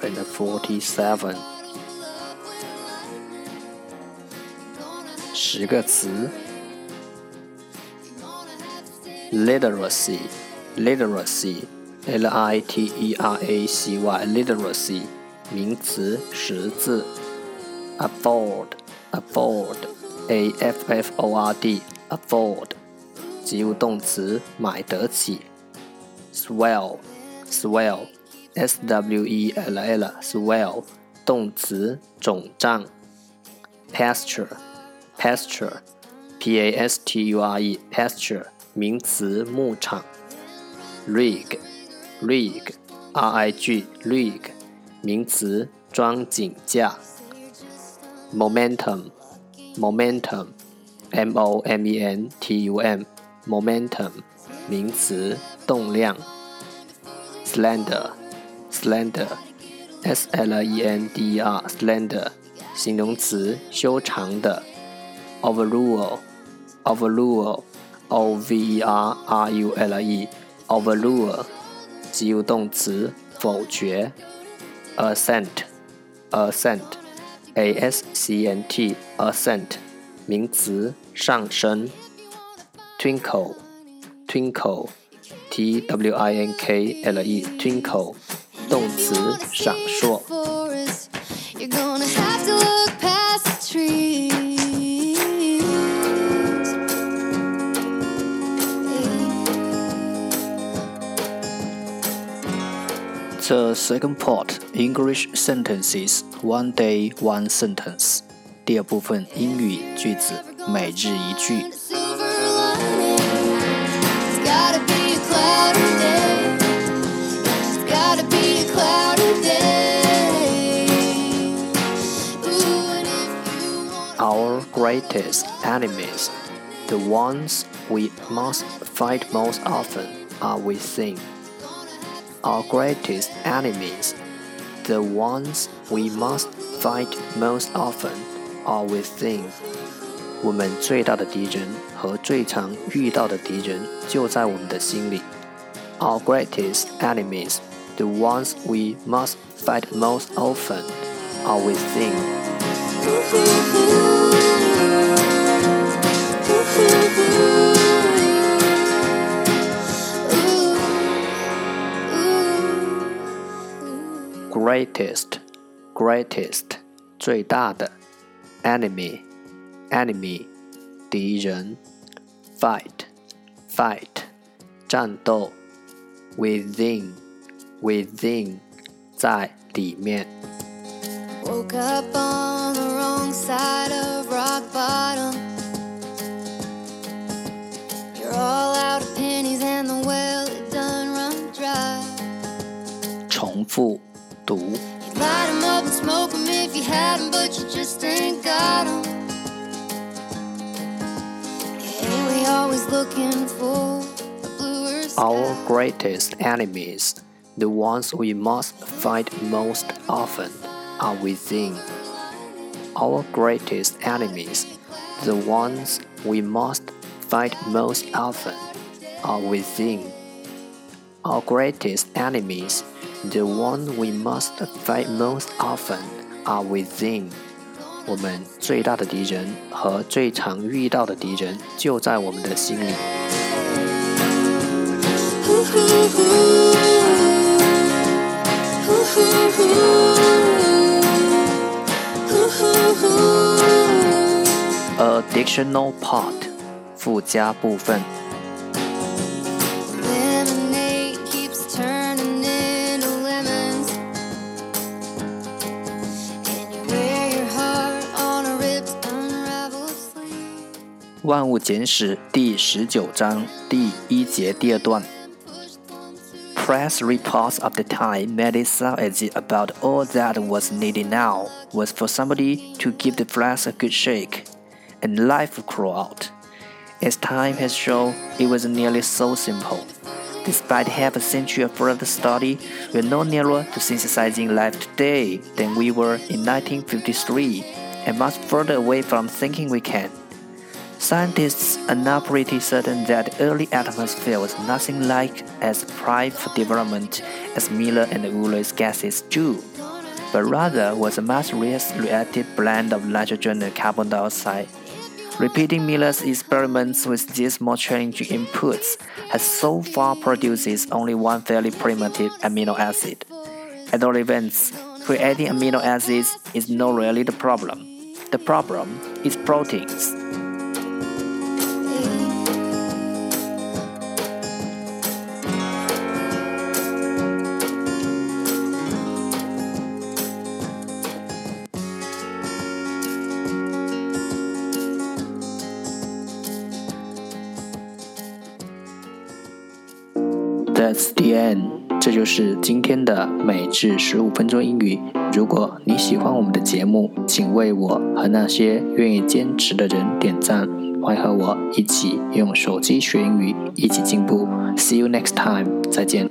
and forty-seven。十个词：literacy，literacy，L-I-T-E-R-A-C-Y，literacy，名词，识字；afford，afford，A-F-F-O-R-D，afford，及物动词，买得起；swell，swell。 S W E L L swell 动词肿胀，pasture pasture P A S T U R E pasture 名词牧场，rig rig R I G rig 名词装井架，momentum momentum M O M E N T U M momentum 名词动量，slender slender，s l e n d e r，slender，形容词，修长的。overrule，overrule，o v e r r u l e，overrule，及物动词，否决。assent，assent，a s c n t，assent，名词，上升。twinkle，twinkle，t w i n k l e，twinkle。动词闪烁。The second part English sentences one day one sentence。第二部分英语句子每日一句。 greatest enemies, the ones we must fight most often, are within. Our greatest enemies, the ones we must fight most often, are within. 我们最大的敌人和最常遇到的敌人就在我们的心里。Our greatest enemies, the ones we must fight most often, are within. greatest greatest 最大的 enemy enemy 敌人 fight fight 战斗 within within 在里面 Woke up on the wrong side of rock bottom You're all out of pennies and the well it done run dry 重复 读。Our greatest enemies, the ones we must fight most often, are within. Our greatest enemies, the ones we must fight most often, are within. Our greatest enemies the one we must fight most often are within. 我们最大的敌人和最常遇到的敌人就在我们的心里。Additional part 附加部分。《万物简史》第十九章第一节第二段。Press reports of the time made it sound as if about all that was needed now was for somebody to give the flask a good shake, and life would crawl out. As time has shown, it was nearly so simple. Despite half a century of further study, we're no nearer to synthesizing life today than we were in 1953, and much further away from thinking we can. Scientists are now pretty certain that early atmosphere was nothing like as ripe for development as Miller and Urey's gases do, but rather was a less reactive blend of nitrogen and carbon dioxide. Repeating Miller's experiments with these more challenging inputs has so far produced only one fairly primitive amino acid. At all events, creating amino acids is not really the problem. The problem is proteins. SDN，这就是今天的每日十五分钟英语。如果你喜欢我们的节目，请为我和那些愿意坚持的人点赞。欢迎和我一起用手机学英语，一起进步。See you next time，再见。